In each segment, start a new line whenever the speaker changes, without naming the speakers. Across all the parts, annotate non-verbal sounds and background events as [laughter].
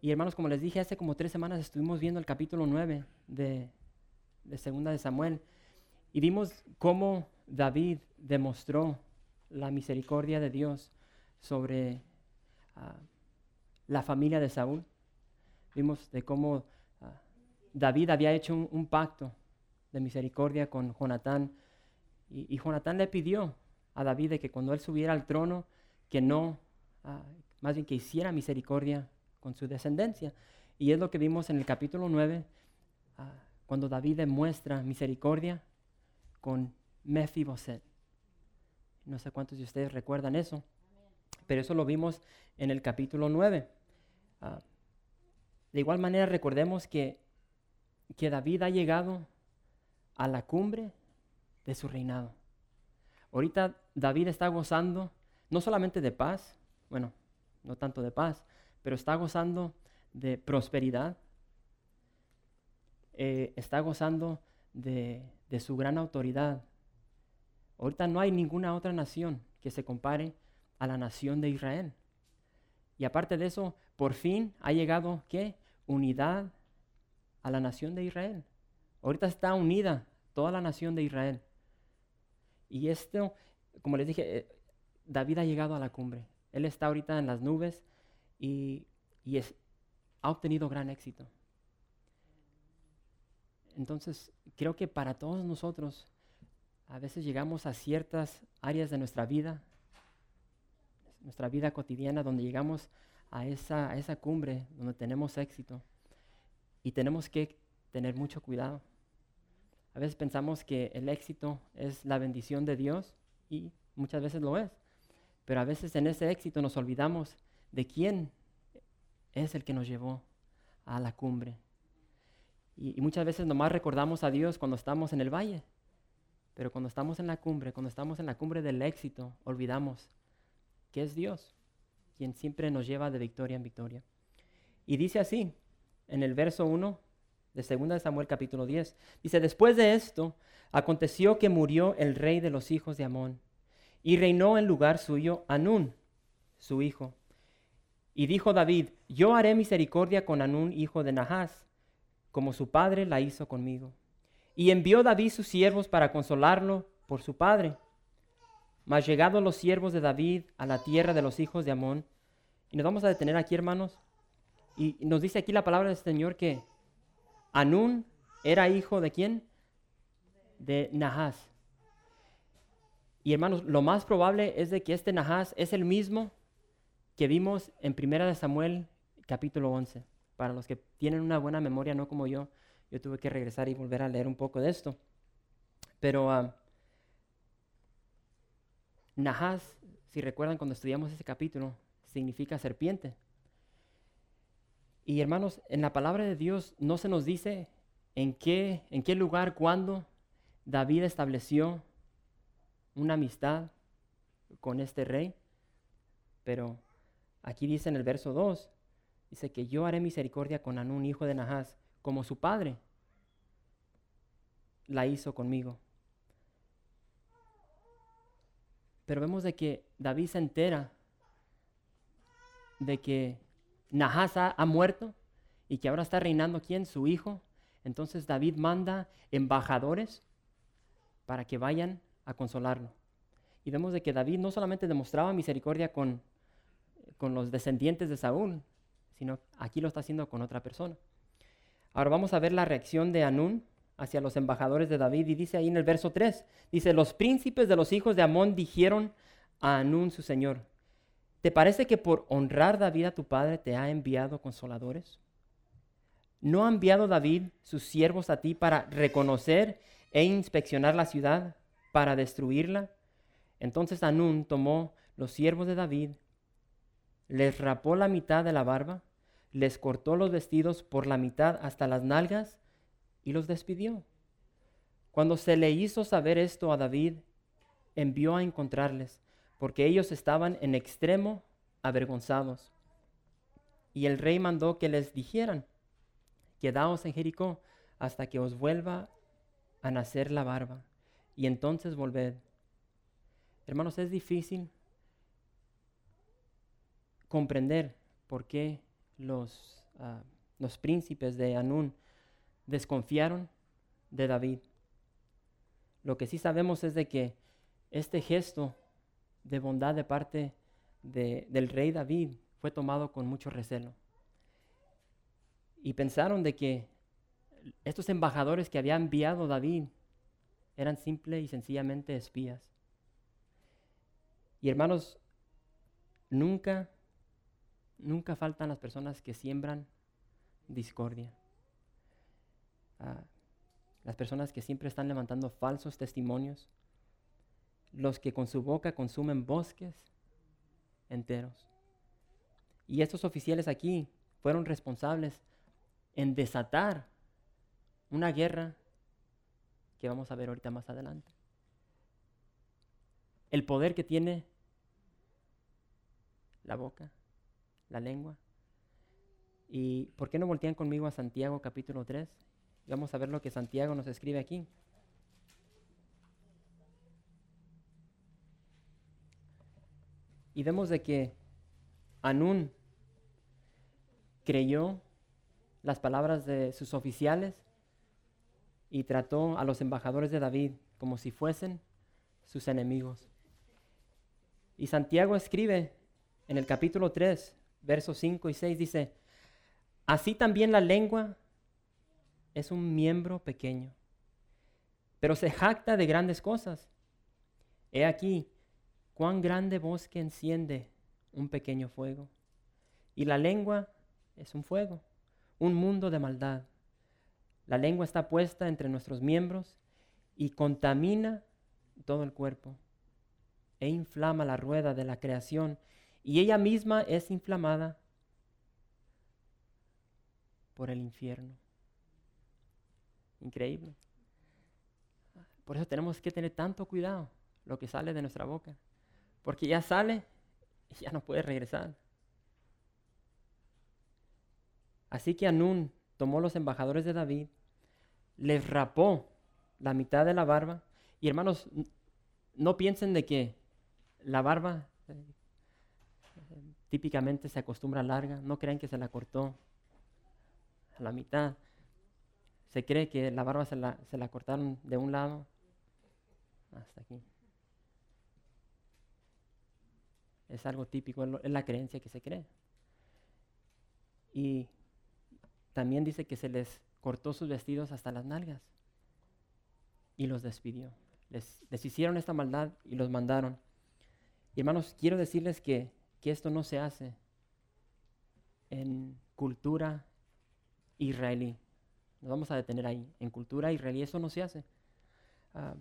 Y hermanos, como les dije, hace como tres semanas estuvimos viendo el capítulo 9 de, de Segunda de Samuel y vimos cómo David demostró la misericordia de Dios sobre ah, la familia de Saúl. Vimos de cómo ah, David había hecho un, pacto de misericordia con Jonatán y, y, Jonatán le pidió a David que cuando él subiera al trono, que no, ah, más bien que hiciera misericordia con su descendencia. Y es lo que vimos en el capítulo 9, cuando David demuestra misericordia con Mefiboset. No sé cuántos de ustedes recuerdan eso, pero eso lo vimos en el capítulo 9. Ah, de igual manera recordemos que, que David ha llegado a la cumbre de su reinado. Ahorita David está gozando no solamente de paz, bueno, no tanto de paz, pero está gozando de prosperidad, eh, está gozando de, de su gran autoridad. Ahorita no hay ninguna otra nación que se compare a la nación de Israel. Y aparte de eso, por fin ha llegado, ¿qué? Unidad a la nación de Israel. Ahorita está unida toda la nación de Israel. Y esto, como les dije, eh, David ha llegado a la cumbre. Él está ahorita en las nubes y, y ha obtenido gran éxito. Entonces, creo que para todos nosotros, a veces llegamos a ciertas áreas de nuestra vida, nuestra vida cotidiana, donde llegamos a esa, a esa cumbre, donde tenemos éxito. Y tenemos que tener mucho cuidado. A veces pensamos que el éxito es la bendición de Dios y muchas veces lo es. Pero a veces en ese éxito nos olvidamos de quién es el que nos llevó a la cumbre. Y, muchas veces nomás recordamos a Dios cuando estamos en el valle, pero cuando estamos en la cumbre, cuando estamos en la cumbre del éxito, olvidamos que es Dios quien siempre nos lleva de victoria en victoria. Y dice así, en el verso 1 de 2 de Samuel capítulo 10, dice, después de esto, aconteció que murió el rey de los hijos de Amón, y reinó en lugar suyo Anún, su hijo. Y dijo David, yo haré misericordia con Anún, hijo de Nahas, como su padre la hizo conmigo. Y envió David sus siervos para consolarlo por su padre. Mas llegados los siervos de David a la tierra de los hijos de Amón, y nos vamos a detener aquí, hermanos, y nos dice aquí la palabra del Señor que Anún era hijo de quién? De Nahas. Y hermanos, lo más probable es de que este Nahas es el mismo que vimos en Primera de Samuel capítulo 11. Para los que tienen una buena memoria, no como yo, yo tuve que regresar y volver a leer un poco de esto. Pero uh, Nahas, si recuerdan cuando estudiamos ese capítulo, significa serpiente. Y hermanos, en la palabra de Dios no se nos dice en qué, en qué lugar, cuándo David estableció una amistad con este rey, pero Aquí dice en el verso 2, dice que yo haré misericordia con Anún, hijo de Nahas, como su padre la hizo conmigo. Pero vemos de que David se entera de que Nahas ha, muerto y que ahora está reinando quién, su hijo. Entonces David manda embajadores para que vayan a consolarlo. Y vemos de que David no solamente demostraba misericordia con con los descendientes de Saúl, sino aquí lo está haciendo con otra persona. Ahora vamos a ver la reacción de Anún hacia los embajadores de David y dice ahí en el verso 3, dice, los príncipes de los hijos de Amón dijeron a Anún su señor, ¿te parece que por honrar David a tu padre te ha enviado consoladores? ¿No ha enviado David sus siervos a ti para reconocer e inspeccionar la ciudad, para destruirla? Entonces Anún tomó los siervos de David les rapó la mitad de la barba, les cortó los vestidos por la mitad hasta las nalgas y los despidió. Cuando se le hizo saber esto a David, envió a encontrarles, porque ellos estaban en extremo avergonzados. Y el rey mandó que les dijeran, quedaos en Jericó hasta que os vuelva a nacer la barba, y entonces volved. Hermanos, es difícil comprender por qué los, ah, los príncipes de Anún desconfiaron de David. Lo que sí sabemos es de que este gesto de bondad de parte del rey David fue tomado con mucho recelo. Y pensaron de que estos embajadores que había enviado David eran simple y sencillamente espías. Y hermanos, nunca, nunca faltan las personas que siembran discordia. Ah, las personas que siempre están levantando falsos testimonios, los que con su boca consumen bosques enteros. Y estos oficiales aquí fueron responsables en desatar una guerra que vamos a ver ahorita más adelante. El poder que tiene la boca, la lengua. ¿Y por qué no voltean conmigo a Santiago capítulo 3? Vamos a ver lo que Santiago nos escribe aquí. Y vemos de que Anún creyó las palabras de sus oficiales y trató a los embajadores de David como si fuesen sus enemigos. Y Santiago escribe en el capítulo 3, versos 5 y 6, dice, así también la lengua es un miembro pequeño, pero se jacta de grandes cosas. He aquí, cuán grande bosque enciende un pequeño fuego. Y la lengua es un fuego, un mundo de maldad. La lengua está puesta entre nuestros miembros y contamina todo el cuerpo e inflama la rueda de la creación y ella misma es inflamada por el infierno. Increíble. Por eso tenemos que tener tanto cuidado lo que sale de nuestra boca. Porque ya sale y ya no puede regresar. Así que Anún tomó los embajadores de David, les rapó la mitad de la barba. Y hermanos, no piensen de que la barba eh, típicamente se acostumbra larga. No crean que se la cortó a la mitad. Se cree que la barba se la, se la cortaron de un lado hasta aquí. Es algo típico, es la creencia que se cree. Y también dice que se les cortó sus vestidos hasta las nalgas y los despidió. Les, les hicieron esta maldad y los mandaron. Y hermanos, quiero decirles que, que esto no se hace en cultura israelí. Nos vamos a detener ahí. En cultura israelí eso no se hace. Ah,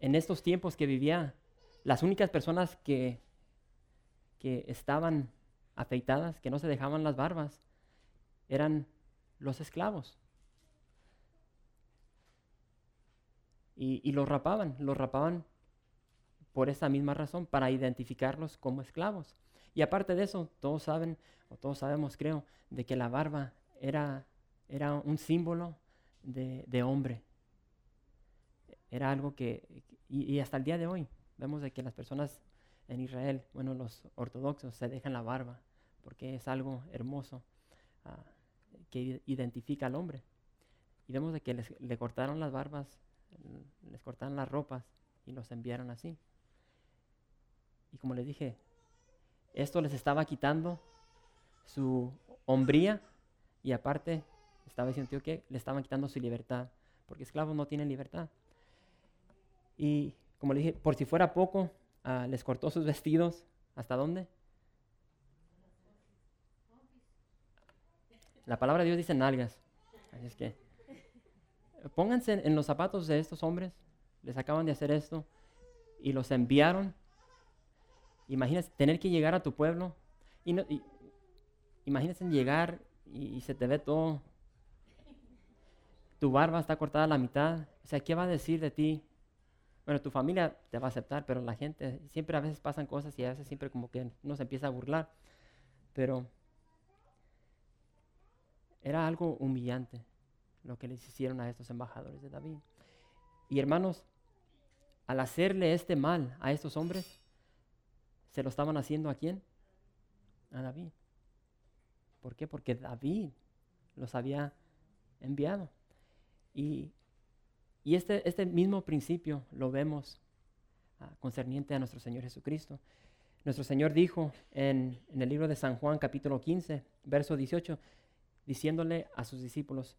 en estos tiempos que vivía, las únicas personas que, que estaban afeitadas, que no se dejaban las barbas, eran los esclavos. Y, y los rapaban, los rapaban por esa misma razón, para identificarlos como esclavos. Y aparte de eso, todos saben, o todos sabemos, creo, de que la barba era, era un símbolo de, hombre. Era algo que, y, hasta el día de hoy, vemos de que las personas en Israel, bueno, los ortodoxos se dejan la barba, porque es algo hermoso ah, que identifica al hombre. Y vemos de que les, le cortaron las barbas, les cortaron las ropas y los enviaron así. Y como les dije, esto les estaba quitando su hombría y aparte estaba diciendo que le estaban quitando su libertad, porque esclavos no tienen libertad. Y como le dije, por si fuera poco, ah, les cortó sus vestidos. ¿Hasta dónde? La palabra de Dios dice nalgas. Así es que pónganse en los zapatos de estos hombres. Les acaban de hacer esto y los enviaron Imagínate tener que llegar a tu pueblo. Y, imagínense llegar y, y se te ve todo. Tu barba está cortada a la mitad. O sea, ¿qué va a decir de ti? Bueno, tu familia te va a aceptar, pero la gente, siempre a veces pasan cosas y a veces siempre como que uno se empieza a burlar. Pero era algo humillante lo que les hicieron a estos embajadores de David. Y hermanos, al hacerle este mal a estos hombres, ¿se lo estaban haciendo a quién? A David. ¿Por qué? Porque David los había enviado. Y, este, este, mismo principio lo vemos ah, concerniente a nuestro Señor Jesucristo. Nuestro Señor dijo en, en el libro de San Juan capítulo 15, verso 18, diciéndole a sus discípulos,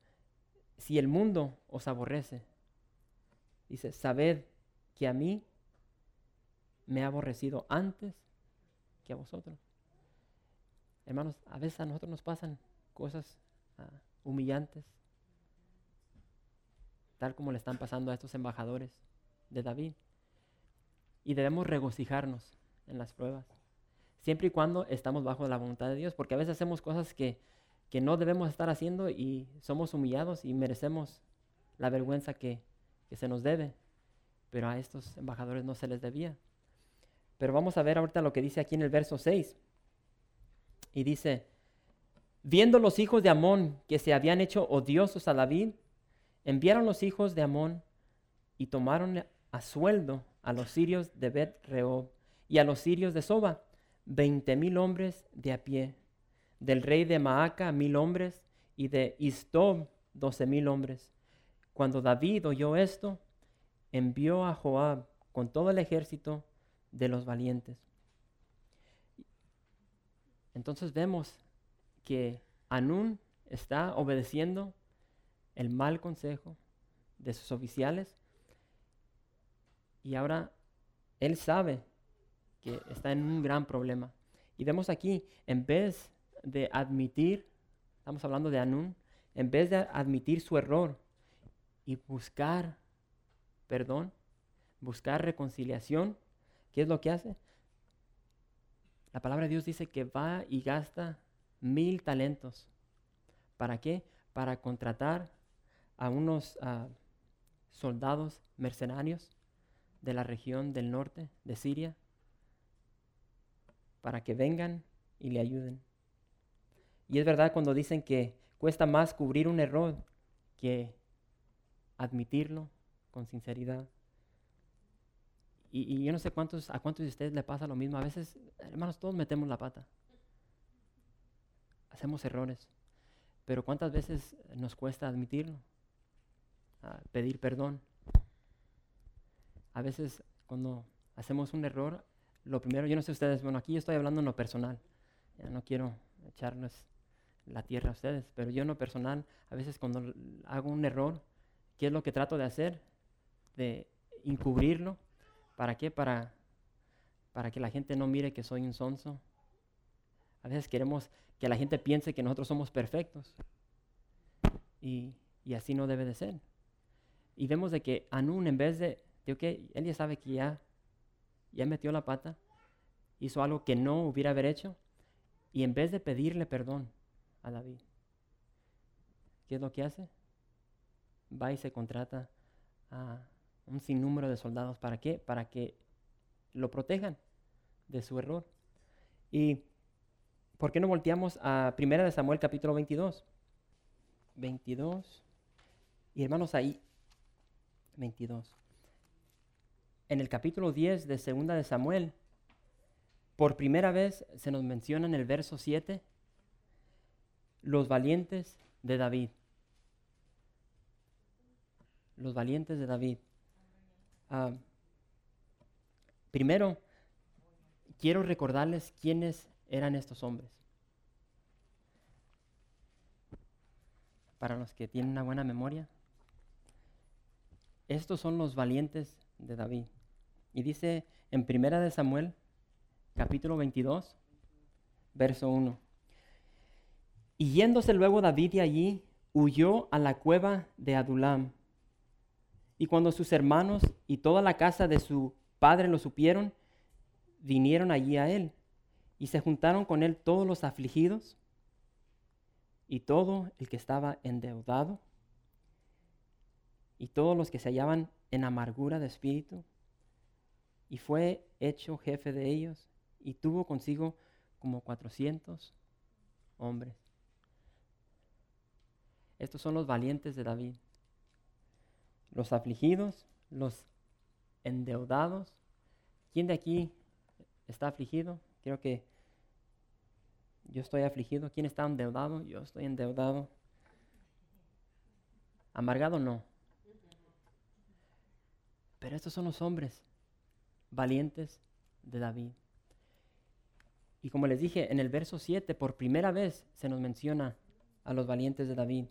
si el mundo os aborrece, dice, sabed que a mí me ha aborrecido antes que a vosotros. Hermanos, a veces a nosotros nos pasan cosas ah, humillantes, tal como le están pasando a estos embajadores de David. Y debemos regocijarnos en las pruebas, siempre y cuando estamos bajo la voluntad de Dios, porque a veces hacemos cosas que, que no debemos estar haciendo y somos humillados y merecemos la vergüenza que, que se nos debe, pero a estos embajadores no se les debía. Pero vamos a ver ahorita lo que dice aquí en el verso 6. Y dice, viendo los hijos de Amón que se habían hecho odiosos a David, enviaron los hijos de Amón y tomaron a sueldo a los sirios de Bet Rehob y a los sirios de Soba, veinte mil hombres de a pie, del rey de Maaca mil hombres y de Istob doce mil hombres. Cuando David oyó esto, envió a Joab con todo el ejército de los valientes. Entonces vemos que Anún está obedeciendo el mal consejo de sus oficiales y ahora él sabe que está en un gran problema. Y vemos aquí, en vez de admitir, estamos hablando de Anún, en vez de admitir su error y buscar perdón, buscar reconciliación, ¿qué es lo que hace? La palabra de Dios dice que va y gasta mil talentos. ¿Para qué? Para contratar a unos ah, soldados mercenarios de la región del norte de Siria para que vengan y le ayuden. Y es verdad cuando dicen que cuesta más cubrir un error que admitirlo con sinceridad. Y, yo no sé cuántos, a cuántos de ustedes le pasa lo mismo. A veces, hermanos, todos metemos la pata. Hacemos errores. Pero ¿cuántas veces nos cuesta admitirlo? pedir perdón. A veces cuando hacemos un error, lo primero, yo no sé ustedes, bueno, aquí yo estoy hablando en lo personal. Ya no quiero echarles la tierra a ustedes, pero yo en lo personal, a veces cuando hago un error, ¿qué es lo que trato de hacer? De encubrirlo ¿Para qué? Para, para que la gente no mire que soy un sonso. A veces queremos que la gente piense que nosotros somos perfectos. Y, así no debe de ser. Y vemos de que Anún, en vez de, de que él ya sabe que ya, ya metió la pata, hizo algo que no hubiera haber hecho, y en vez de pedirle perdón a David, ¿qué es lo que hace? Va y se contrata a, un sinnúmero de soldados. ¿Para qué? Para que lo protejan de su error. ¿Y por qué no volteamos a 1 de Samuel capítulo 22? 22. Y hermanos, ahí, 22. En el capítulo 10 de 2 de Samuel, por primera vez se nos menciona en el verso 7 los valientes de David. Los valientes de David. Ah, primero, quiero recordarles quiénes eran estos hombres. Para los que tienen una buena memoria, estos son los valientes de David. Y dice en Primera de Samuel, capítulo 22, verso 1. Y yéndose luego David de allí, huyó a la cueva de Adulam y cuando sus hermanos y toda la casa de su padre lo supieron, vinieron allí a él. Y se juntaron con él todos los afligidos y todo el que estaba endeudado y todos los que se hallaban en amargura de espíritu, y fue hecho jefe de ellos, y tuvo consigo como cuatrocientos hombres. Estos son los valientes de David. Los afligidos, los endeudados. ¿Quién de aquí está afligido? Creo que yo estoy afligido. ¿Quién está endeudado? Yo estoy endeudado. Amargado no. Pero estos son los hombres valientes de David. Y como les dije, en el verso 7, por primera vez se nos menciona a los valientes de David.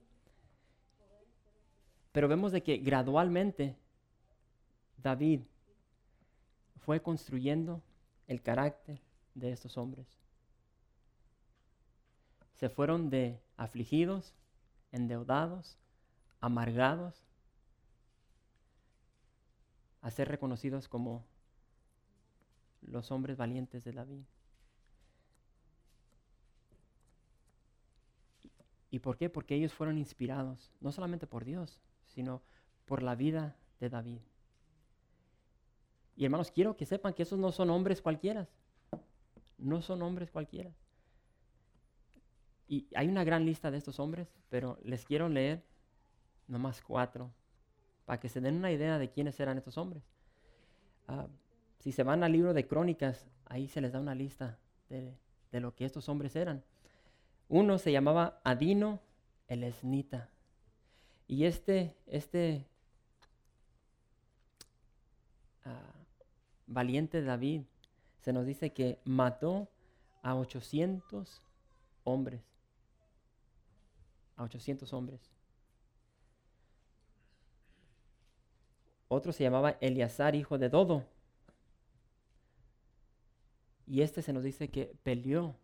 Pero vemos de que gradualmente David fue construyendo el carácter de estos hombres. Se fueron de afligidos, endeudados, amargados, a ser reconocidos como los hombres valientes de David. ¿Y por qué? Porque ellos fueron inspirados, no solamente por Dios, sino por la vida de David. Y hermanos, quiero que sepan que esos no son hombres cualquiera. No son hombres cualquiera. Y hay una gran lista de estos hombres, pero les quiero leer nomás cuatro para que se den una idea de quiénes eran estos hombres. Ah, si se van al libro de Crónicas, ahí se les da una lista de, lo que estos hombres eran. Uno se llamaba Adino el Esnita. Y este, este ah, valiente David se nos dice que mató a 800 hombres. A 800 hombres. Otro se llamaba Eleazar, hijo de Dodo. Y este se nos dice que peleó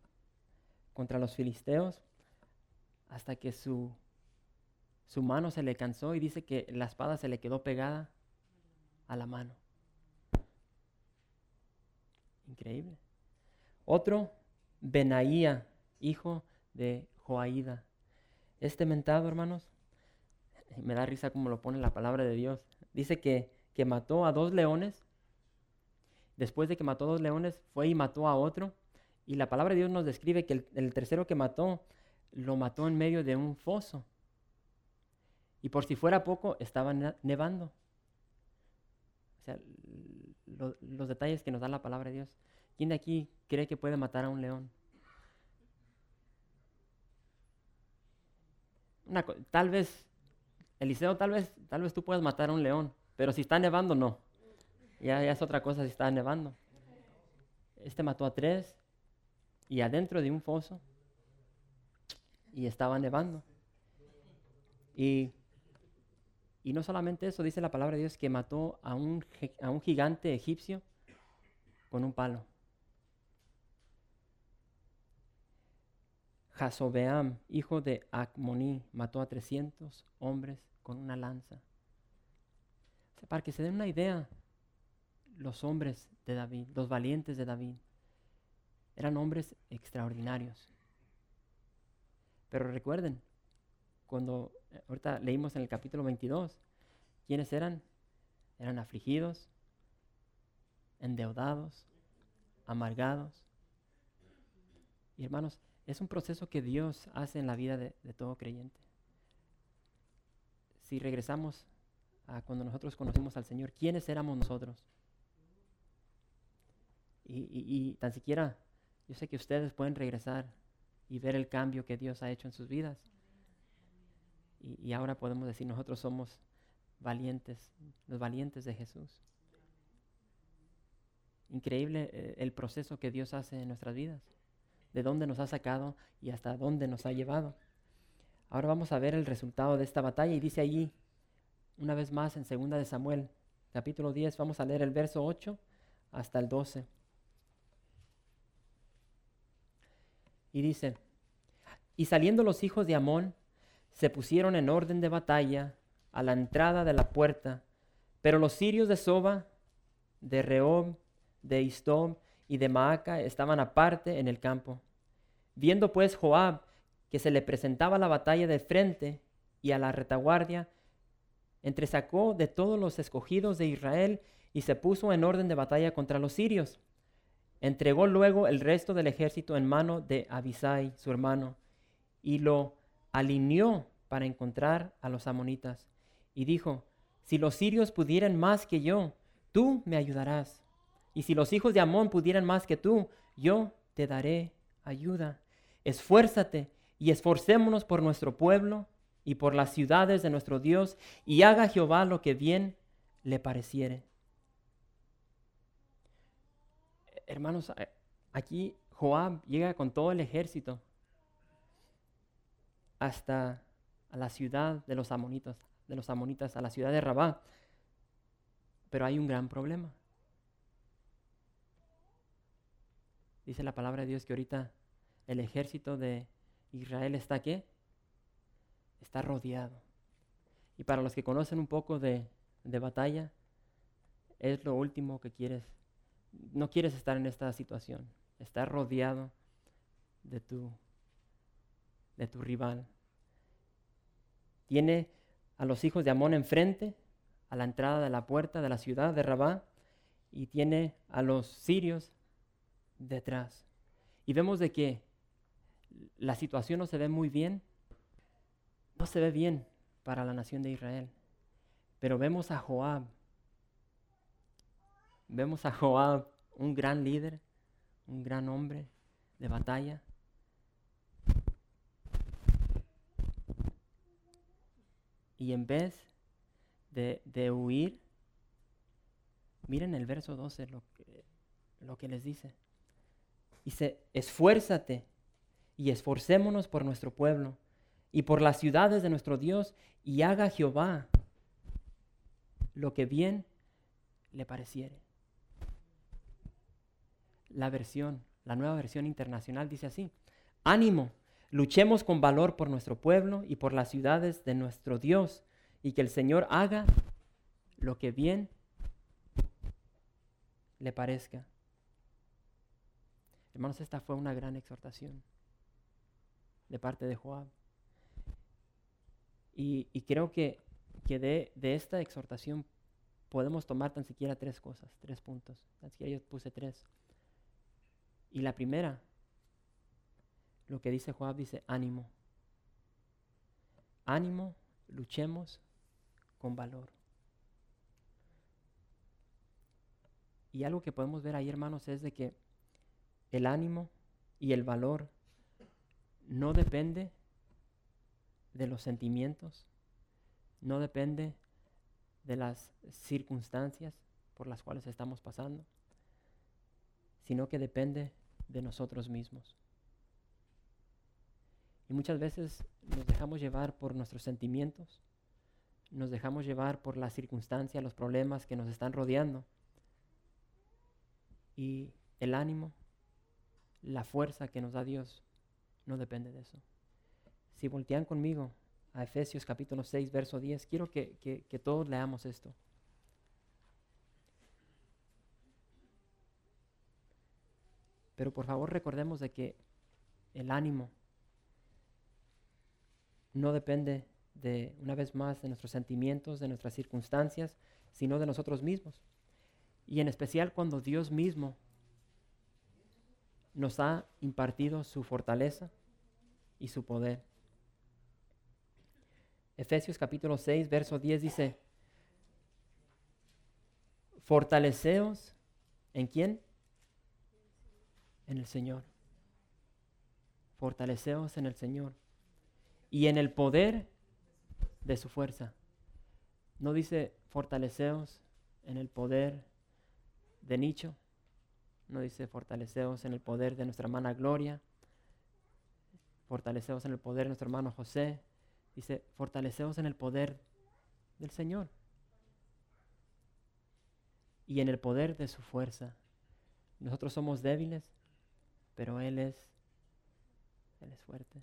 contra los filisteos hasta que su, su mano se le cansó y dice que la espada se le quedó pegada a la mano. Increíble. Otro, Benaía, hijo de Joaída. Este mentado, hermanos, [laughs] me da risa como lo pone la palabra de Dios. Dice que, que mató a dos leones. Después de que mató a dos leones, fue y mató a otro. Y la palabra de Dios nos describe que el, tercero que mató, lo mató en medio de un foso. Y por si fuera poco, estaba nevando. O sea, los detalles que nos da la palabra de Dios. ¿Quién de aquí cree que puede matar a un león? tal vez Eliseo, tal vez, tal vez tú puedas matar a un león, pero si está nevando, no. Ya, ya es otra cosa si está nevando. Este mató a tres y adentro de un foso y estaba nevando. Y, y no solamente eso, dice la palabra de Dios que mató a un, a un gigante egipcio con un palo. Jasobeam, hijo de Acmoní, mató a 300 hombres con una lanza. para que se den una idea, los hombres de David, los valientes de David, eran hombres extraordinarios. Pero recuerden, cuando eh, ahorita leímos en el capítulo 22, ¿quiénes eran? Eran afligidos, endeudados, amargados. Y hermanos, es un proceso que Dios hace en la vida de, todo creyente. Si regresamos a cuando nosotros conocimos al Señor, ¿quiénes éramos nosotros? Y, tan siquiera, yo sé que ustedes pueden regresar y ver el cambio que Dios ha hecho en sus vidas. Y, ahora podemos decir, nosotros somos valientes, los valientes de Jesús. Increíble eh, el proceso que Dios hace en nuestras vidas de dónde nos ha sacado y hasta dónde nos ha llevado. Ahora vamos a ver el resultado de esta batalla y dice allí, una vez más en 2 de Samuel, capítulo 10, vamos a leer el verso 8 hasta el 12. Y dice, y saliendo los hijos de Amón, se pusieron en orden de batalla a la entrada de la puerta, pero los sirios de Soba, de Rehob, de Istob y de Maaca estaban aparte en el campo. Viendo pues Joab que se le presentaba la batalla de frente y a la retaguardia, entresacó de todos los escogidos de Israel y se puso en orden de batalla contra los sirios. Entregó luego el resto del ejército en mano de Abisai, su hermano, y lo alineó para encontrar a los amonitas. Y dijo, si los sirios pudieran más que yo, tú me ayudarás. Y si los hijos de Amón pudieran más que tú, yo te daré ayuda. Esfuérzate y esforcémonos por nuestro pueblo y por las ciudades de nuestro Dios, y haga Jehová lo que bien le pareciere. Hermanos, aquí Joab llega con todo el ejército hasta la ciudad de los amonitas, de los amonitas, a la ciudad de Rabá. Pero hay un gran problema. Dice la palabra de Dios que ahorita el ejército de Israel está qué? Está rodeado. Y para los que conocen un poco de, de batalla, es lo último que quieres. No quieres estar en esta situación. Estar rodeado de tu, de tu rival. Tiene a los hijos de Amón enfrente, a la entrada de la puerta de la ciudad de Rabá, y tiene a los sirios detrás. Y vemos de que la situación no se ve muy bien, no se ve bien para la nación de Israel. Pero vemos a Joab, vemos a Joab, un gran líder, un gran hombre de batalla. Y en vez de, huir, miren el verso 12 lo que, lo que les dice. Dice, esfuérzate y esforcémonos por nuestro pueblo y por las ciudades de nuestro Dios y haga Jehová lo que bien le pareciere. La versión, la nueva versión internacional dice así, ánimo, luchemos con valor por nuestro pueblo y por las ciudades de nuestro Dios y que el Señor haga lo que bien le parezca. Hermanos, esta fue una gran exhortación de parte de Joab. Y, creo que, que de, de, esta exhortación podemos tomar tan siquiera tres cosas, tres puntos. Tan siquiera yo puse tres. Y la primera, lo que dice Joab, dice ánimo. Ánimo, luchemos con valor. Y algo que podemos ver ahí, hermanos, es de que el ánimo y el valor no depende de los sentimientos, no depende de las circunstancias por las cuales estamos pasando, sino que depende de nosotros mismos. Y muchas veces nos dejamos llevar por nuestros sentimientos, nos dejamos llevar por las circunstancias, los problemas que nos están rodeando. Y el ánimo, la fuerza que nos da Dios, no depende de eso. Si voltean conmigo a Efesios capítulo 6, verso 10, quiero que, que todos leamos esto. Pero por favor recordemos de que el ánimo no depende de, una vez más, de nuestros sentimientos, de nuestras circunstancias, sino de nosotros mismos. Y en especial cuando Dios mismo nos ha impartido su fortaleza y su poder. Efesios capítulo 6, verso 10 dice, fortaleceos en quién? En el Señor. Fortaleceos en el Señor y en el poder de su fuerza. No dice fortaleceos en el poder de Nicho, no dice fortaleceos en el poder de nuestra hermana Gloria, fortaleceos en el poder de nuestro hermano José, dice fortaleceos en el poder del Señor y en el poder de su fuerza. Nosotros somos débiles, pero Él es, Él es fuerte.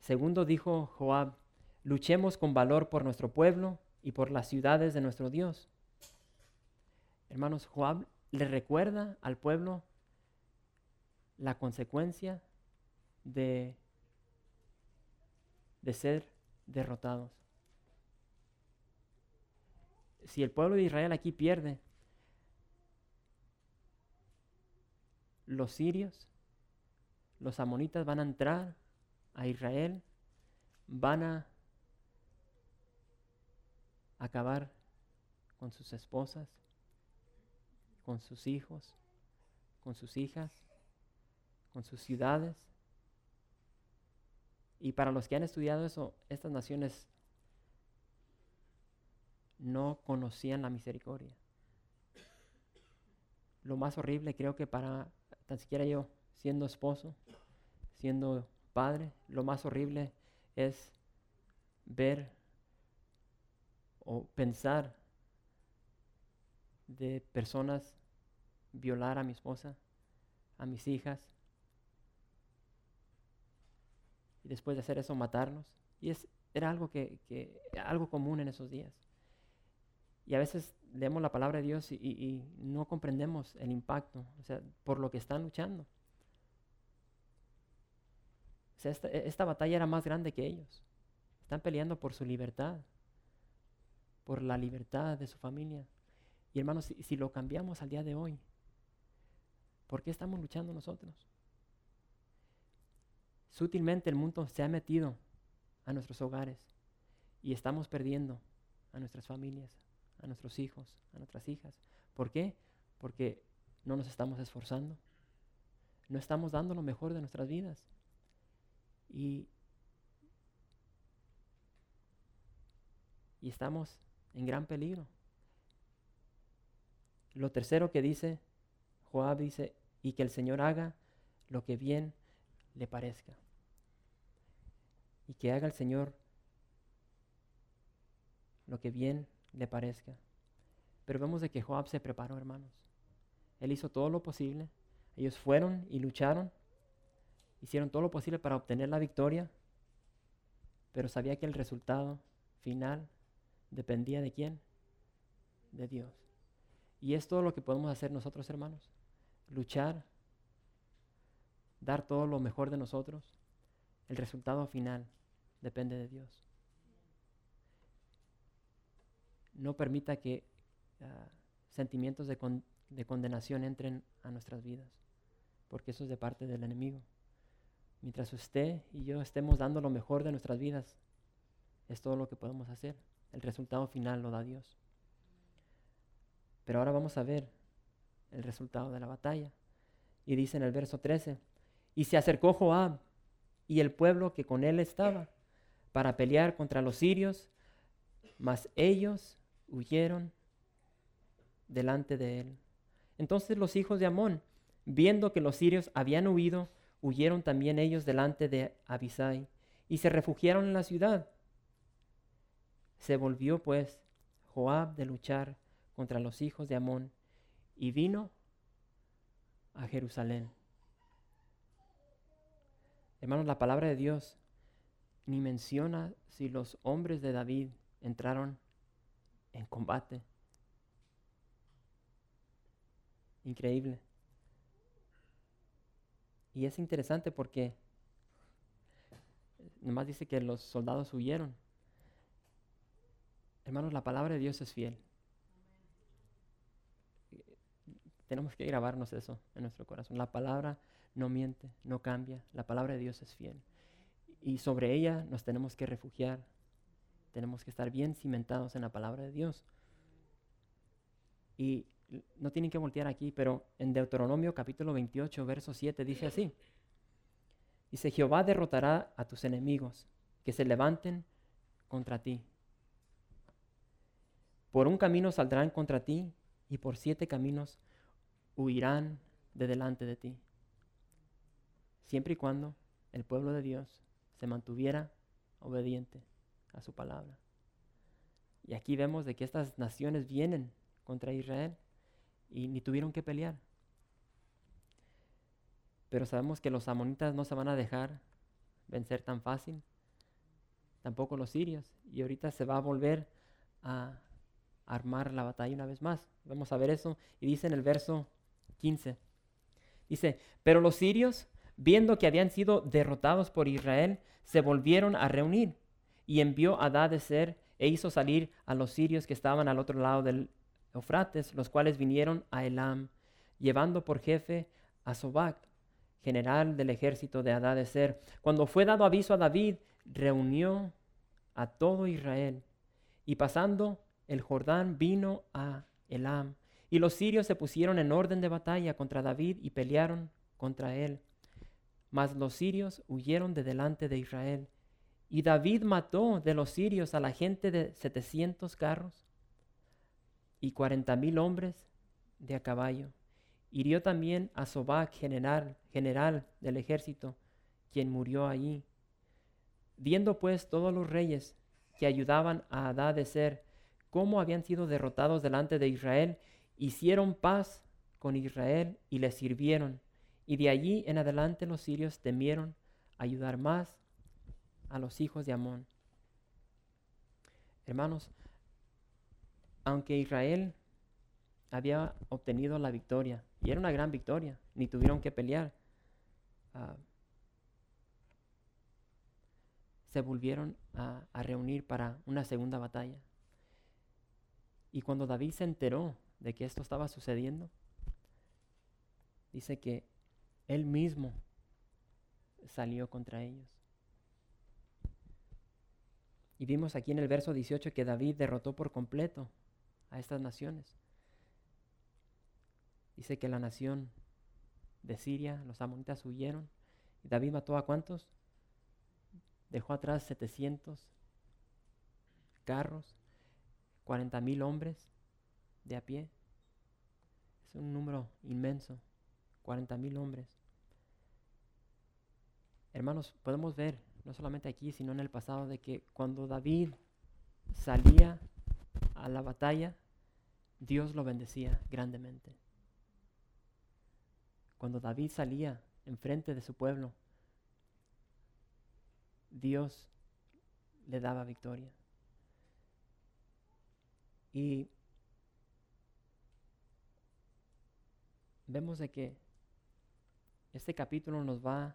Segundo dijo Joab, luchemos con valor por nuestro pueblo y por las ciudades de nuestro Dios. Hermanos, Joab le recuerda al pueblo la consecuencia de, de ser derrotados. Si el pueblo de Israel aquí pierde, los sirios, los amonitas van a entrar a Israel, van a acabar con sus esposas, con sus hijos, con sus hijas, con sus ciudades. Y para los que han estudiado eso, estas naciones no conocían la misericordia. Lo más horrible creo que para tan siquiera yo, siendo esposo, siendo padre, lo más horrible es ver o pensar de personas violar a mi esposa, a mis hijas, y después de hacer eso matarnos. Y es, era algo, que, algo común en esos días. Y a veces leemos la palabra de Dios y, no comprendemos el impacto, o sea, por lo que están luchando. Sea, esta, batalla era más grande que ellos. Están peleando por su libertad, por la libertad de su familia. Y hermanos, si, si lo cambiamos al día de hoy, ¿por qué estamos luchando nosotros? Sutilmente el mundo se ha metido a nuestros hogares y estamos perdiendo a nuestras familias, a nuestros hijos, a nuestras hijas. ¿Por qué? Porque no nos estamos esforzando. No estamos dando lo mejor de nuestras vidas. Y, y estamos en gran peligro. Lo tercero que dice Joab dice, y que el Señor haga lo que bien le parezca. Y que haga el Señor lo que bien le parezca. Pero vemos de que Joab se preparó, hermanos. Él hizo todo lo posible. Ellos fueron y lucharon. Hicieron todo lo posible para obtener la victoria. Pero sabía que el resultado final dependía de quién? De Dios. Y es todo lo que podemos hacer nosotros, hermanos. Luchar, dar todo lo mejor de nosotros. El resultado final depende de Dios. no permita que ah, sentimientos de, de condenación entren a nuestras vidas, porque eso es de parte del enemigo. Mientras usted y yo estemos dando lo mejor de nuestras vidas, es todo lo que podemos hacer. El resultado final lo da Dios. Pero ahora vamos a ver el resultado de la batalla. Y dice en el verso 13, y se acercó Joab y el pueblo que con él estaba para pelear contra los sirios, mas ellos huyeron delante de él. Entonces los hijos de Amón, viendo que los sirios habían huido, huyeron también ellos delante de Abisai y se refugiaron en la ciudad. Se volvió pues Joab de luchar contra los hijos de Amón y vino a Jerusalén. Hermanos, la palabra de Dios ni menciona si los hombres de David entraron en combate. Increíble. Y es interesante porque nomás dice que los soldados huyeron. Hermanos, la palabra de Dios es fiel. Tenemos que grabarnos eso en nuestro corazón. La palabra no miente, no cambia. La palabra de Dios es fiel. Y sobre ella nos tenemos que refugiar, tenemos que estar bien cimentados en la palabra de Dios. Y no tienen que voltear aquí, pero en Deuteronomio capítulo 28, verso 7 dice así. Dice, Jehová derrotará a tus enemigos que se levanten contra ti. Por un camino saldrán contra ti y por siete caminos huirán de delante de ti. Siempre y cuando el pueblo de Dios se mantuviera obediente a su palabra. Y aquí vemos de que estas naciones vienen contra Israel y ni tuvieron que pelear. Pero sabemos que los amonitas no se van a dejar vencer tan fácil, tampoco los sirios. Y ahorita se va a volver a armar la batalla una vez más. Vamos a ver eso. Y dice en el verso 15, dice, pero los sirios viendo que habían sido derrotados por Israel, se volvieron a reunir y envió a Dadeser e hizo salir a los sirios que estaban al otro lado del Eufrates, los cuales vinieron a Elam, llevando por jefe a Sobac, general del ejército de Adadeser. Cuando fue dado aviso a David, reunió a todo Israel y pasando el Jordán vino a Elam. Y los sirios se pusieron en orden de batalla contra David y pelearon contra él. Mas los sirios huyeron de delante de Israel. Y David mató de los sirios a la gente de setecientos carros y cuarenta mil hombres de a caballo. Hirió también a Sobac, general, general del ejército, quien murió allí. Viendo pues todos los reyes que ayudaban a Adad de ser, cómo habían sido derrotados delante de Israel, hicieron paz con Israel y le sirvieron. Y de allí en adelante los sirios temieron ayudar más a los hijos de Amón. Hermanos, aunque Israel había obtenido la victoria, y era una gran victoria, ni tuvieron que pelear, uh, se volvieron a, a reunir para una segunda batalla. Y cuando David se enteró de que esto estaba sucediendo, dice que él mismo salió contra ellos. Y vimos aquí en el verso 18 que David derrotó por completo a estas naciones. Dice que la nación de Siria, los amonitas huyeron. ¿Y David mató a cuántos? Dejó atrás 700 carros, 40 mil hombres de a pie. Es un número inmenso, 40 mil hombres. Hermanos, podemos ver, no solamente aquí, sino en el pasado, de que cuando David salía a la batalla, Dios lo bendecía grandemente. Cuando David salía enfrente de su pueblo, Dios le daba victoria. Y vemos de que este capítulo nos va,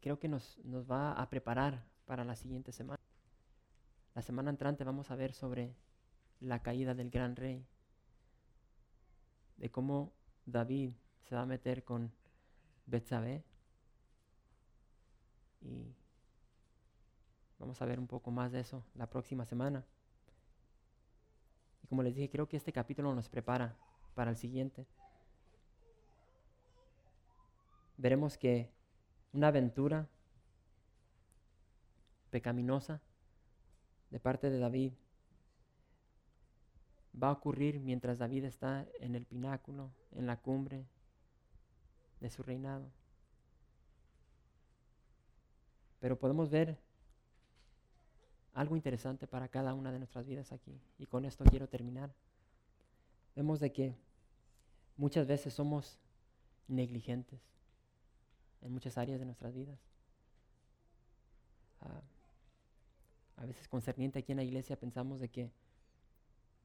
creo que nos, nos va a preparar para la siguiente semana. La semana entrante vamos a ver sobre la caída del gran rey, de cómo David se va a meter con Betsabé y vamos a ver un poco más de eso la próxima semana. Y como les dije, creo que este capítulo nos prepara para el siguiente. Veremos que una aventura pecaminosa de parte de David va a ocurrir mientras David está en el pináculo, en la cumbre de su reinado. Pero podemos ver algo interesante para cada una de nuestras vidas aquí. Y con esto quiero terminar. Vemos de que muchas veces somos negligentes en muchas áreas de nuestras vidas. Ah, a veces concerniente aquí en la iglesia pensamos de que,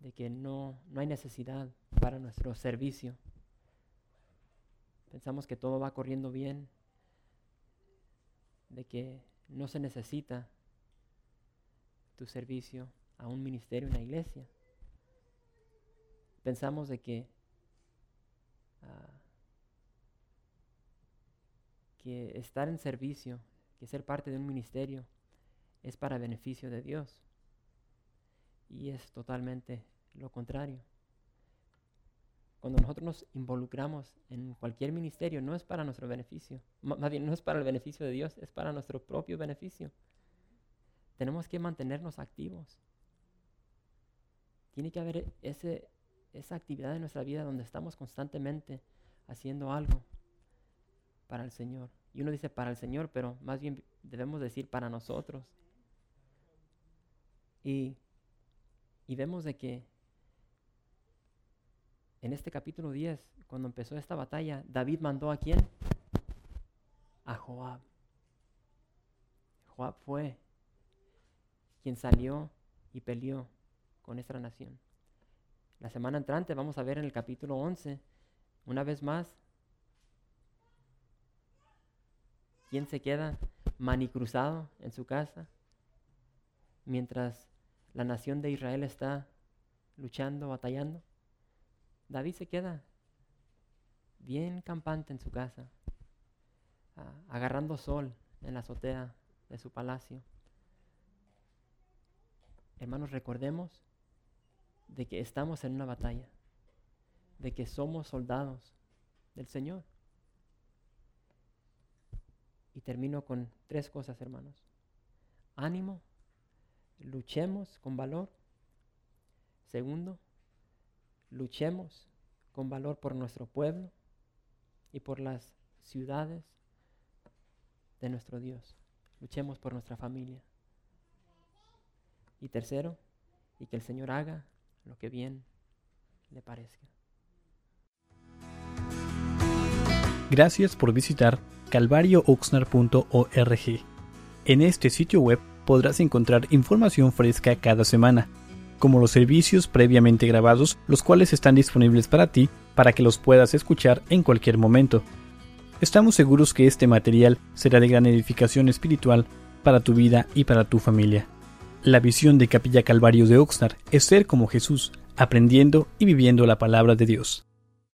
de que no, no hay necesidad para nuestro servicio. Pensamos que todo va corriendo bien, de que no se necesita tu servicio a un ministerio en la iglesia. Pensamos de que, ah, que estar en servicio, que ser parte de un ministerio, es para beneficio de Dios. Y es totalmente lo contrario. Cuando nosotros nos involucramos en cualquier ministerio, no es para nuestro beneficio, más bien no es para el beneficio de Dios, es para nuestro propio beneficio. Tenemos que mantenernos activos. Tiene que haber ese, esa actividad en nuestra vida donde estamos constantemente haciendo algo para el Señor. Y uno dice para el Señor, pero más bien debemos decir para nosotros. Y, vemos de que en este capítulo 10, cuando empezó esta batalla, David mandó a quién? A Joab. Joab fue quien salió y peleó con esta nación. La semana entrante vamos a ver en el capítulo 11, una vez más, ¿quién se queda manicruzado en su casa mientras la nación de Israel está luchando, batallando? David se queda bien campante en su casa, ah, agarrando sol en la azotea de su palacio. Hermanos, recordemos de que estamos en una batalla, de que somos soldados del Señor. Y termino con tres cosas, hermanos. Ánimo, luchemos con valor. Segundo, luchemos con valor por nuestro pueblo y por las ciudades de nuestro Dios. Luchemos por nuestra familia. Y tercero, y que el Señor haga lo que bien le parezca.
Gracias por visitar calvariooxnar.org. En este sitio web podrás encontrar información fresca cada semana, como los servicios previamente grabados, los cuales están disponibles para ti para que los puedas escuchar en cualquier momento. Estamos seguros que este material será de gran edificación espiritual para tu vida y para tu familia. La visión de Capilla Calvario de Oxnard es ser como Jesús, aprendiendo y viviendo la palabra de Dios.